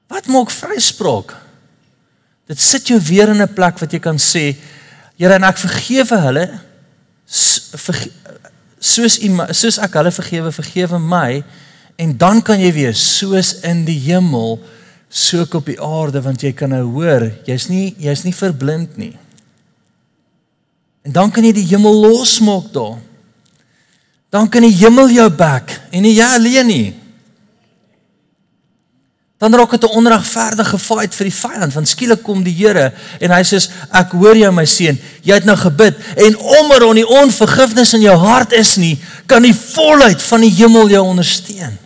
Wat maak vryspraak? Dit sit jou weer in 'n plek wat jy kan sê, Here, en ek vergewe hulle soos u soos ek hulle vergewe, vergewe my en dan kan jy weer soos in die hemel soek op die aarde want jy kan nou hoor, jy's nie jy's nie verblind nie. En dan kan jy die hemel losmaak daar dan kan die hemel jou back en nie jy alleen nie. Dan raak dit 'n onregverdige fight vir die vyand want skielik kom die Here en hy sê ek hoor jou my seun jy het nou gebid en omdat on die onvergifnis in jou hart is nie kan die volheid van die hemel jou ondersteun.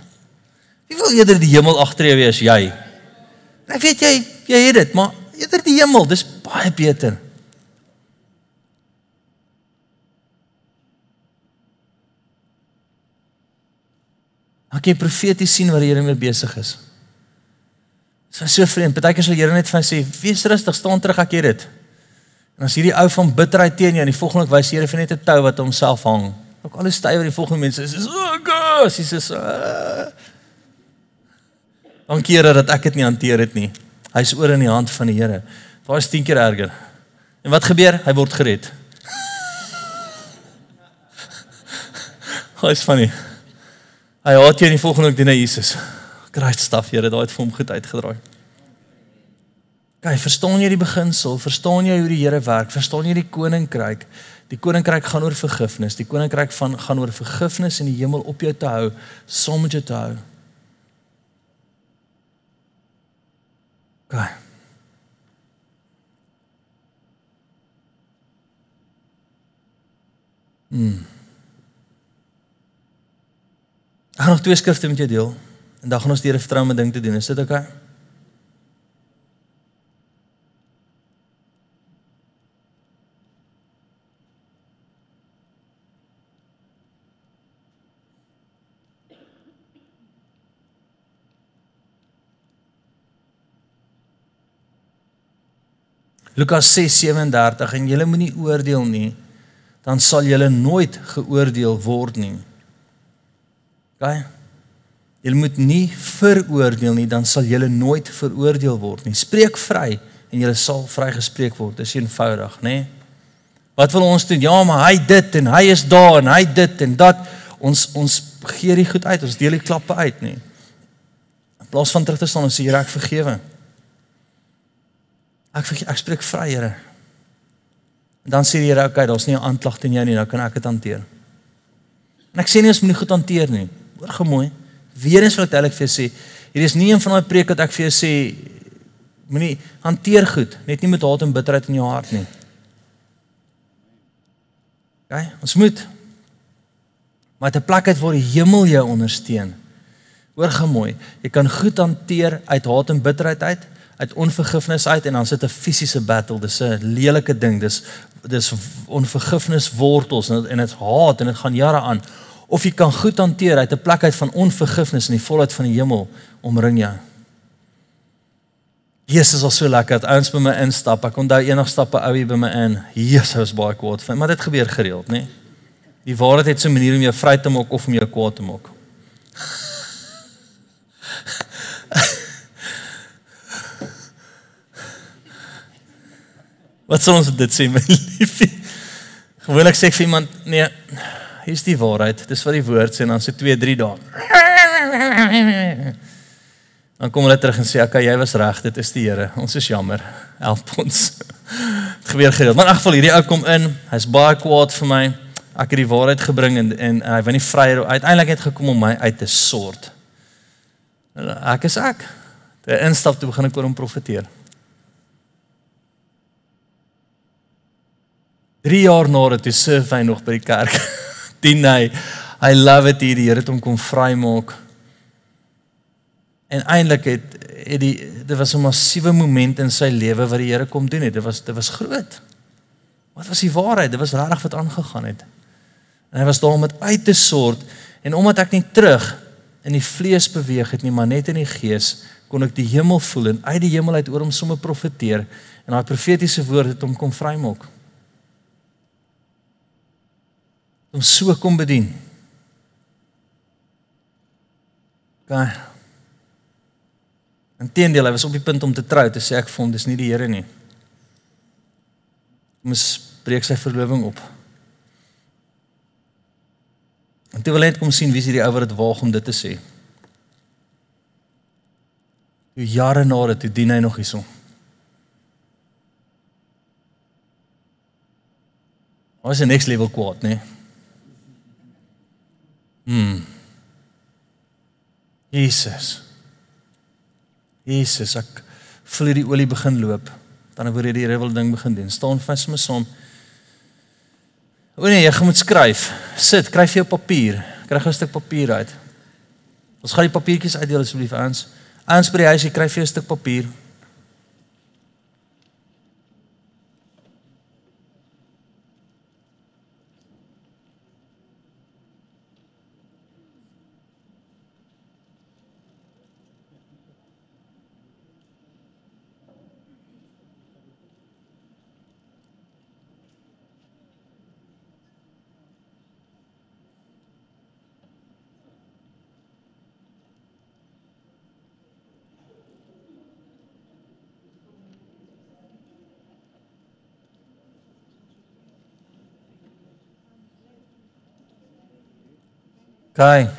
Wie wil eerder die hemel agter jou wees jy? Ek weet jy jy het dit maar eerder die hemel dis baie beter. Ek kan profeties sien wat die Here mee besig is. Dit is so vreemd. Partykeer sal die Here net vir my sê, "Wees rustig, staan terug, ek het dit." En as hierdie ou van bitterheid teen jou en die volgende wys Here vir net 'n tou wat homself hang. Ook al is stywer die volgende mense is so gas, hy sê so. Dankie Here dat ek dit nie hanteer het nie. Hy's oor in die hand van die Here. Daar is 10 keer erger. En wat gebeur? Hy word gered. Hy's funny. Hy haat jy in die volgende week dien hy Jesus. Christ staf Here, daai het vir hom goed uitgedraai. Kyk, verstaan jy die beginsel? Verstaan jy hoe die Here werk? Verstaan jy die koninkryk? Die koninkryk gaan oor vergifnis. Die koninkryk van gaan oor vergifnis in die hemel op jou te hou, saam met jou te hou. Kyk. Hmm. Ek gaan nog twee skrifte met jou deel en dan gaan ons deur 'n vertroue ding te doen. Is dit oukei? Okay? Lukas 6:37 en julle moenie oordeel nie dan sal julle nooit geoordeel word nie. OK? Julle moet nie veroordeel nie, dan sal julle nooit veroordeel word nie. Spreek vry en julle sal vrygespreek word. Dis eenvoudig, nê? Wat wil ons doen? Ja, maar hy dit en hy is daar en hy dit en dat ons ons gee die goed uit. Ons deel die klappe uit, nê? In plaas van terug te staan en sê Here, ek vergewe. Ek ek spreek vry, Here. En dan sê die Here, okay, daar's nie 'n aanklag teen jou nie, nou kan ek dit hanteer. En ek sê nie ons moet nie goed hanteer nie. Hoor gemooi. Weerens wil ek eintlik vir jou sê, hier is nie een van daai preek wat ek vir jou sê moenie hanteer goed, net nie met haat en bitterheid in jou hart nie. Okay, ons moet maar 'n plek uit waar die hemel jou ondersteun. Hoor gemooi, jy kan goed hanteer uit haat en bitterheid uit, uit onvergifnis uit en dan sit 'n fisiese battle, dis 'n lelike ding, dis dis onvergifnis wortels en en dit haat en dit gaan jare aan of jy kan goed hanteer uit 'n plek uit van onvergifnis in die volheid van die hemel omring jou. Jesus was so lekker dat ouens by my instap. Ek onthou eendag stap 'n ou hier by my in. Jesus was baie kwaad vir my, maar dit gebeur gereeld, nê? Die waarheid het so 'n manier om jou vry te maak of om jou kwaad te maak. Wat sou ons dit sê, my <laughs> liefie? Gewoonlik sê ek vir iemand, nee, hier's die waarheid. Dis wat die woord sê en dan sê 2, 3 dae. Dan kom hulle terug en sê, "Aka, jy was reg, dit is die Here. Ons is jammer. Help ons." <laughs> Dit gebeur gereeld. Maar in elk geval, hierdie ou kom in. Hy's baie kwaad vir my. Ek het die waarheid gebring en en hy wou nie vry uiteindelik het gekom om my uit te sort. Ek is ek. Die instap toe begin ek oor hom profeteer. 3 jaar na dit toe surf hy nog by die kerk. <laughs> Dien hy. I love it hier die Here het hom kom vrymaak. En eintlik het het die dit was 'n massiewe moment in sy lewe wat die Here kom doen het. Dit was dit was groot. Wat was die waarheid? Dit was regtig wat aangegaan het. En hy was daar om dit uit te sort en omdat ek nie terug in die vlees beweeg het nie, maar net in die gees, kon ek die hemel voel en uit die hemel uit oor hom sommer profeteer en daai profetiese woord het hom kom vrymaak. Om so kom bedien. Gaan. Inteendeel, hy was op die punt om te trou, te sê ek vir hom dis nie die Here nie. Hy moes breek sy verloving op. En toe wil hy net kom sien wie is hierdie ou wat dit waag om dit te sê. Hoe jare na dit, toe dien hy nog hierson. Ons is 'n next level kwaad, nee. Hmm. Jesus. Jesus, ek voel hierdie olie begin loop. Dan word hierdie wil ding begin doen. Staan vas met som. O nee, jy moet skryf. Sit, kry vir jou papier. Kry 'n stuk papier uit. Ons gaan die papiertjies uitdeel asseblief aan. Aan by die huis, jy kry vir jou 'n stuk papier. OK.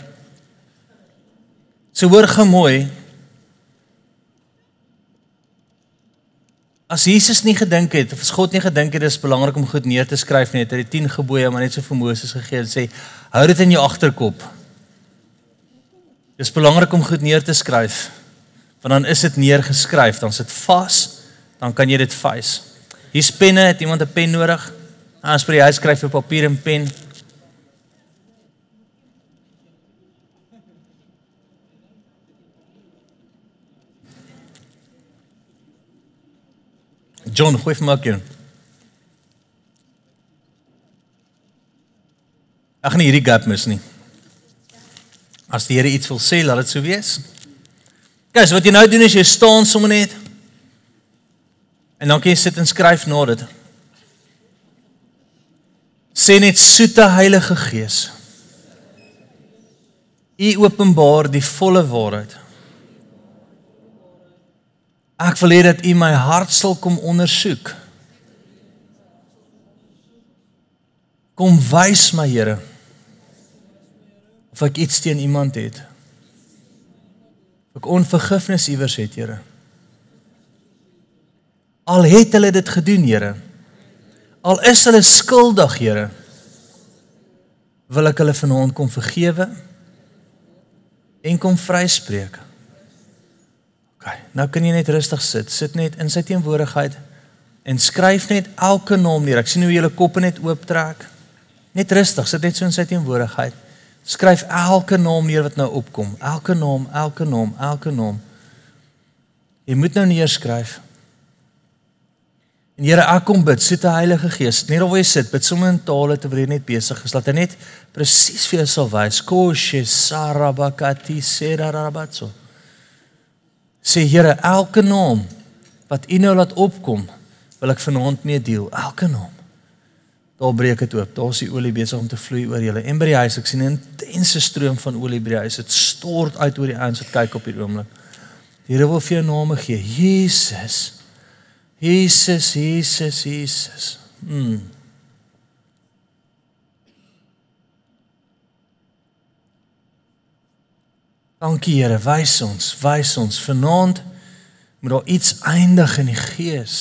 So hoor gemooi. As Jesus nie gedink het of as God nie gedink het dit is belangrik om goed neer te skryf nie, het hy die 10 gebooie maar net so vir Moses gegee en sê hou dit in jou agterkop. Dis belangrik om goed neer te skryf. Want dan is dit neergeskryf, dan sit vas, dan kan jy dit vys. Hier's penne, het iemand 'n pen nodig? As vir die huis skryf op papier en pen. John, gooi vir my ook een. Ag nee, hierdie gap mis nie. As die Here iets wil sê, laat dit so wees. Kyk, so wat jy nou doen is jy staan sommer net. En dan kan jy sit en skryf na dit. Sê net soete Heilige Gees. U openbaar die volle waarheid. Ek wil hê dat U my hart sal kom ondersoek. Kom wys my Here of ek iets teen iemand het. Of ek onvergifnis iewers het, Here. Al het hulle dit gedoen, Here. Al is hulle skuldig, Here. Wil ek hulle vanaand kom vergewe en kom vryspreek. OK, nou kan jy net rustig sit. Sit net in sy teenwoordigheid en skryf net elke naam neer. Ek sien hoe julle koppe net ooptrek. Net rustig, sit net so in sy teenwoordigheid. Skryf elke naam neer wat nou opkom. Elke naam, elke naam, elke naam. Jy moet nou neerskryf. En Here, ek kom bid, soete Heilige Gees, net waar jy sit, bid sommer in tale terwyl jy net besig is, laat hy net presies vir jou sal wys. Koshe sarabakati serarabatso. Sê Here, elke naam wat U nou laat opkom, wil ek vanaand mee deel. Elke naam. Daar breek dit oop. Daar's die olie besig om te vloei oor julle. En by die huis, ek sien 'n intense stroom van olie by die huis. Dit stort uit oor die ouens wat kyk op hierdie oomblik. Die Here wil vir jou name gee. Jesus. Jesus, Jesus, Jesus. Mm. Dankie Here, wys ons, wys ons vanaand moet daar iets eindig in die gees.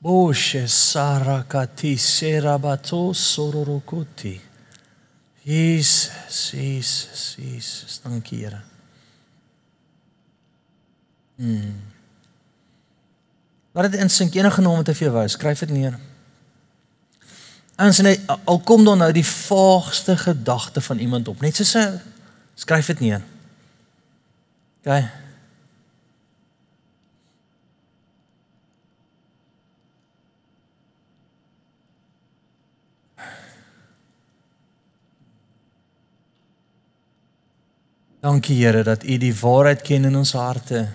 Boshe sarakati serabato sororokoti. Jesus, Jesus, Jesus. Dankie, Here. Mm. Laat dit insink enige naam wat hy vir jou wys, skryf dit neer. Ons net al kom dan nou die vaagste gedagte van iemand op, net so so skryf dit neer. OK. Dankie Here dat U die waarheid ken in ons harte.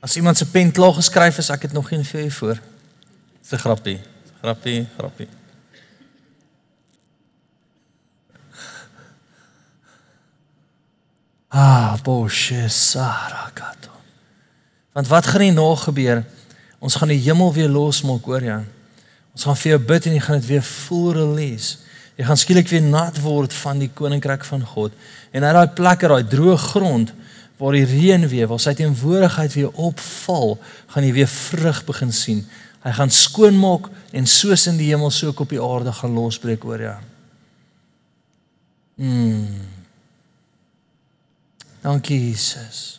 As iemand se pen klaar geskryf is, ek het nog geen vir u voor. Dis 'n grappie. Grappie, grappie. Ah, boshe sarakato. Want wat gaan nie nog gebeur? Ons gaan die hemel weer losmaak, hoor jy? Ons gaan vir jou bid en jy gaan dit weer voel release. Jy gaan skielik weer nat word van die koninkryk van God. En uit daai plekke, daai droë grond waar die reën weer, waar sy teenwoordigheid weer opval, gaan jy weer vrug begin sien. Hy gaan skoonmaak en soos in die hemel so ook op die aarde gaan losbreek oor jou. Mm. Dankie Jesus.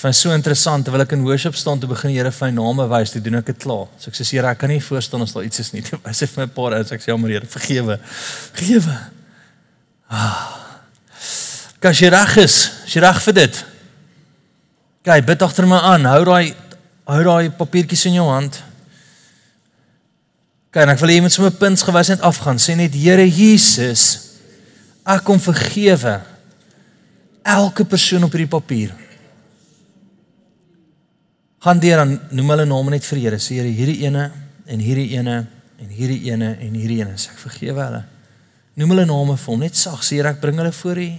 Dit was so interessant terwyl ek in worship staan te begin Here vir my name wys, toe doen ek dit klaar. So ek sê Here, ek kan nie voorstaan as daar iets is nie. <laughs> Hy sê vir my 'n paar ouens, ek sê jammer Here, vergewe. Vergewe. Ah. Kan jy reg is? Is jy reg vir dit? Kyk, bid agter my aan. Hou daai hou daai papiertjies in jou hand. Kyk, ek wil hê jy moet sommer punts gewys net afgaan. Sê net Here Jesus, ek kom vergewe elke persoon op hierdie papier gaan deur dan noem hulle name net vir Here. Sê Here, hierdie ene en hierdie ene en hierdie ene en hierdie ene. Sê ek vergewe hulle. Noem hulle name vir hom. Net sag sê Here, ek bring hulle voor U.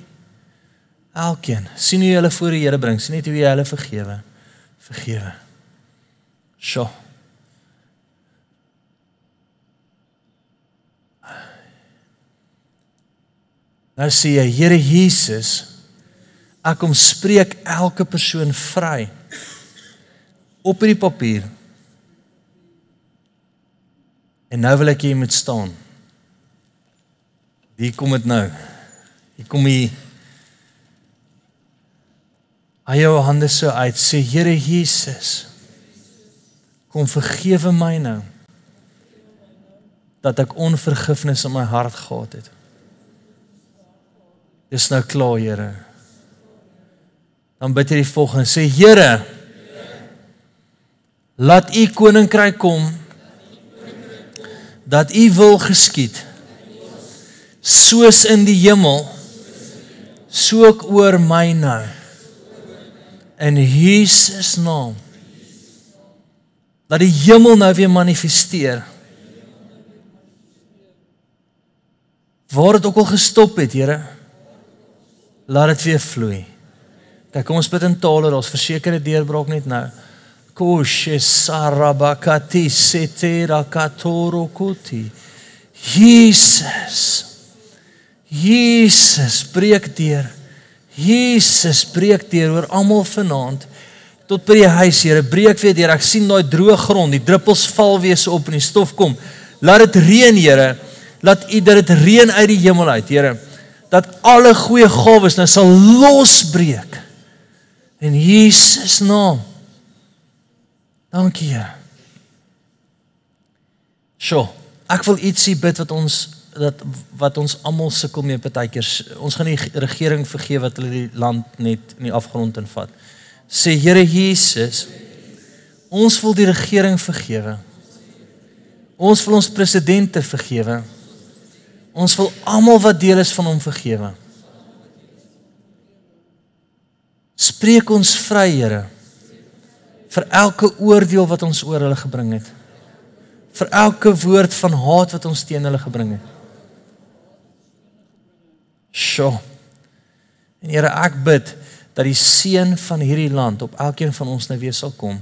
Elkeen. sien hoe jy hulle voor die Here bring. sien net hoe jy hulle vergewe. Vergewe. Sjoe. Nou sê jy, Here Jesus, ek kom spreek elke persoon vry op hierdie papier. En nou wil ek jy moet staan. Hier kom dit nou. Hier kom hy. Hy jou hande so uit sê Here Jesus. Kom vergewe my nou. Dat ek onvergifnis in my hart gehad het. Dis nou klaar, Here. Dan bid jy die volgende sê Here Laat u koninkryk kom dat u wil geskied soos in die hemel so ook oor my nou in Jesus naam dat die hemel nou weer manifesteer. Waar dit ook al gestop het Here laat dit weer vloei. Kyk kom ons bid in tale daar's versekerde deurbraak net nou. Koshe sarabakati setera katoro kuti. Jesus Jesus breek deur. Jesus breek deur oor almal vanaand tot by die huis, Here, breek weer deur. Ek sien daai droë grond, die druppels val weer so op en die stof kom. Laat dit reën, Here. Laat U dat dit reën uit die hemel uit, Here. Dat alle goeie gawes nou sal losbreek. In Jesus naam. Dankie, Here. Sjoe, ek wil ietsie bid wat ons dat wat ons almal sukkel mee partykeer ons gaan die regering vergewe wat hulle die land net in die afgrond invat sê Here Jesus ons wil die regering vergewe. Ons wil ons presidente vergewe. Ons wil almal wat deel is van hom vergewe. Spreek ons vry Here vir elke oordeel wat ons oor hulle gebring het. Vir elke woord van haat wat ons teen hulle gebring het. Sjoe. En Here, ek bid dat die seën van hierdie land op elkeen van ons nou weer sal kom.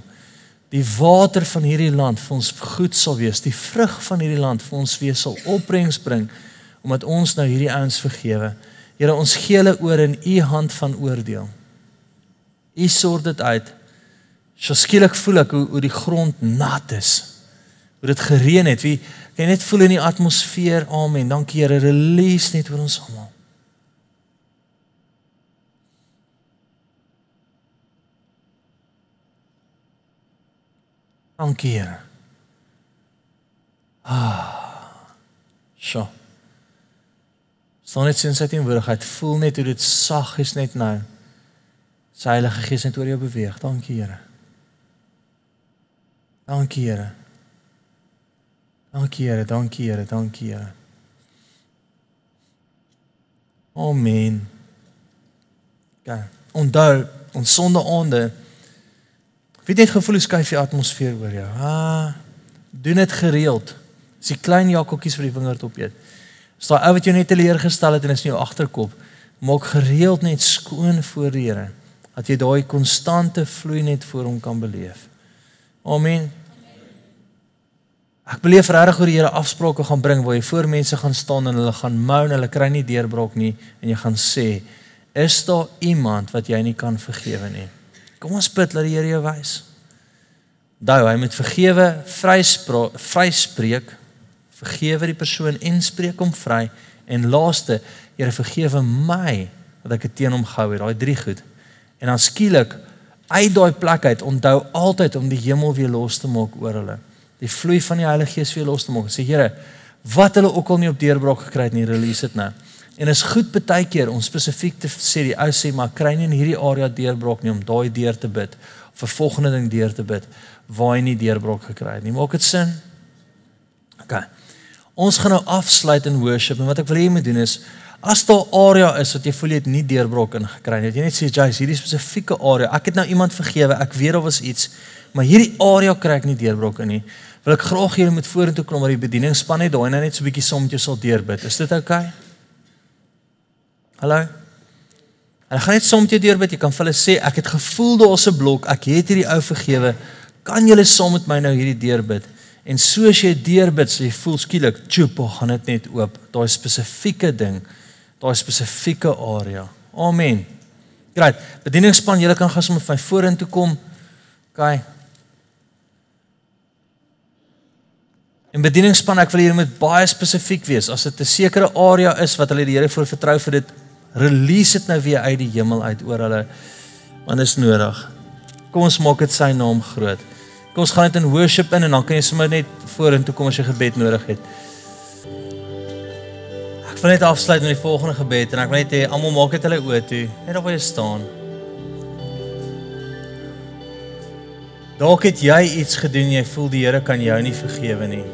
Die water van hierdie land vir ons goed sal wees. Die vrug van hierdie land vir ons weer sal opbrengs bring omdat ons nou hierdie ouens vergewe. Here, ons gee hulle oor in u hand van oordeel. U sorg dit uit. So skielik voel ek hoe hoe die grond nat is. Hoe dit gereën het. Wie kan net voel in die atmosfeer. Amen. Dankie Here. Release net oor ons almal. Dankie Here. Ah. So. Staan net sien sy teenwoordigheid. Voel net hoe dit sag is net nou. Sy Heilige Gees net oor jou beweeg. Dankie Here. Dankie Here. Dankie Here, dankie Here, dankie Here. Amen. Ja, onthou ons sondeonde Wie het gevoel hoe skuif die atmosfeer oor jou? Ah, doen dit gereeld. Dis die klein jakkeltjies vir die wingerd op eet. Is daai ou wat jou net teleurgestel het en is in jou agterkop, maak gereeld net skoon voor die Here dat jy daai konstante vloei net voor hom kan beleef. Amen. Ek beleef regtig hoe die Here afsprake gaan bring waar jy voor mense gaan staan en hulle gaan mou en hulle kry nie deurbrok nie en jy gaan sê, "Is daar iemand wat jy nie kan vergewe nie?" Kom ons bid dat die Here jou wys. Daai hy moet vergewe, vryspreek, vergewe die persoon en spreek hom vry en laaste, Here vergewe my wat ek teen hom gehou het, daai drie goed. En dan skielik uit daai plek uit onthou altyd om die hemel weer los te maak oor hulle. Die vloei van die Heilige Gees weer los te maak. Sê Here, wat hulle ook al nie op deurbraak gekry het nie, release dit nou. En is goed baie keer om spesifiek te sê die ou sê maar kry nie in hierdie area deurbrok nie om daai deur te bid of 'n volgende ding deur te bid waar jy nie deurbrok gekry het nie. Maak dit sin? OK. Ons gaan nou afsluit in worship en wat ek wil hê jy moet doen is as daar area is wat jy voel jy het nie deurbrok in gekry nie. Jy net sê Jace, hierdie spesifieke area. Ek het nou iemand vergewe. Ek weet daar was iets, maar hierdie area kry ek nie deurbrok in nie. Wil ek graag hê jy moet vorentoe kom maar die bedieningspan net daai net so 'n bietjie som met jou sal deurbid. Is dit? Okay? Hallo. Ek gaan net soms jou deurbid, jy kan vir hulle sê ek het gevoel daar's 'n blok, ek het hierdie ou vergewe. Kan julle saam met my nou hierdie deurbid? En soos jy deurbid, sê jy voel skielik, "Tjopo, gaan dit net oop." Daai spesifieke ding, daai spesifieke area. Amen. Great. Bedieningspan, julle kan gaan sommer van vorentoe kom. OK. En bedieningspan, ek wil julle moet baie spesifiek wees. As dit 'n sekere area is wat hulle die Here voor vertrou vir dit, release dit nou weer uit die hemel uit oor hulle. Want is nodig. Kom ons maak dit sy naam groot. Kom ons gaan net in worship in en dan kan jy sommer net vorentoe kom as jy gebed nodig het. Ek wil net afsluit met die volgende gebed en ek wil net hê almal maak dit hulle oë toe, net op waar jy staan. Dalk het jy iets gedoen jy voel die Here kan jou nie vergewe nie.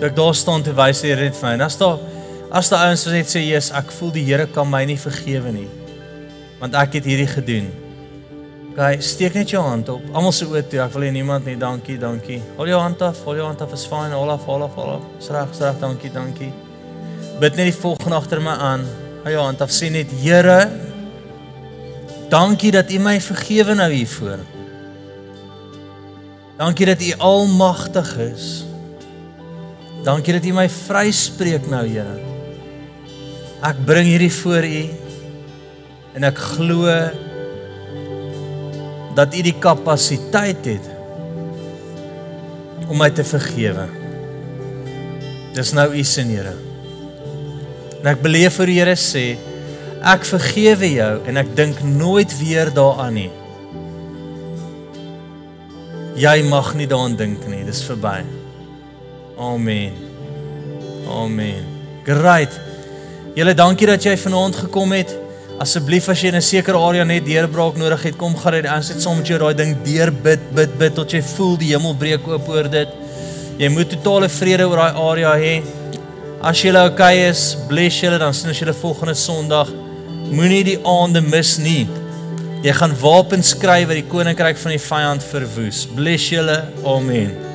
Toe ek daar staan te wys die Here net vir my. As daar as daar ouens net sê, "Jesus, ek voel die Here kan my nie vergewe nie." Want ek het hierdie gedoen. Gaan steek net jou hand op. Almal se oë toe. Ek wil hê niemand nie. Dankie, dankie. Hou jou hand af. Hou jou hand af. Is fyn. Hou af, hou af, hou af. Reg, reg. Dankie, dankie. Bid net die volgende agter my aan. Hou jou hand af. Sê net, Here, dankie dat U my vergewe nou hiervoor. Dankie dat U almagtig is. Dankie dat U my vryspreek nou, Here. Ek bring hierdie voor U en ek glo dat U die kapasiteit het om my te vergewe. Dis nou U se Here. En ek beleef vir die Here sê ek vergewe jou en ek dink nooit weer daaraan nie. Jy mag nie daaraan dink nie. Dis verby. Amen. Amen. Great. Julle dankie dat jy vanaand gekom het. Asseblief as jy in 'n sekere area net deurbraak nodig het, kom gaan dit aan sit saam met jou daai ding deur bid bid bid tot jy voel die hemel breek oop oor dit. Jy moet totale vrede oor daai area hê. As jy okay is, bless julle dan sien ons julle volgende Sondag. Moenie die aande mis nie. Jy gaan wapens skry wat die koninkryk van die vyand verwoes. Bless julle. Amen.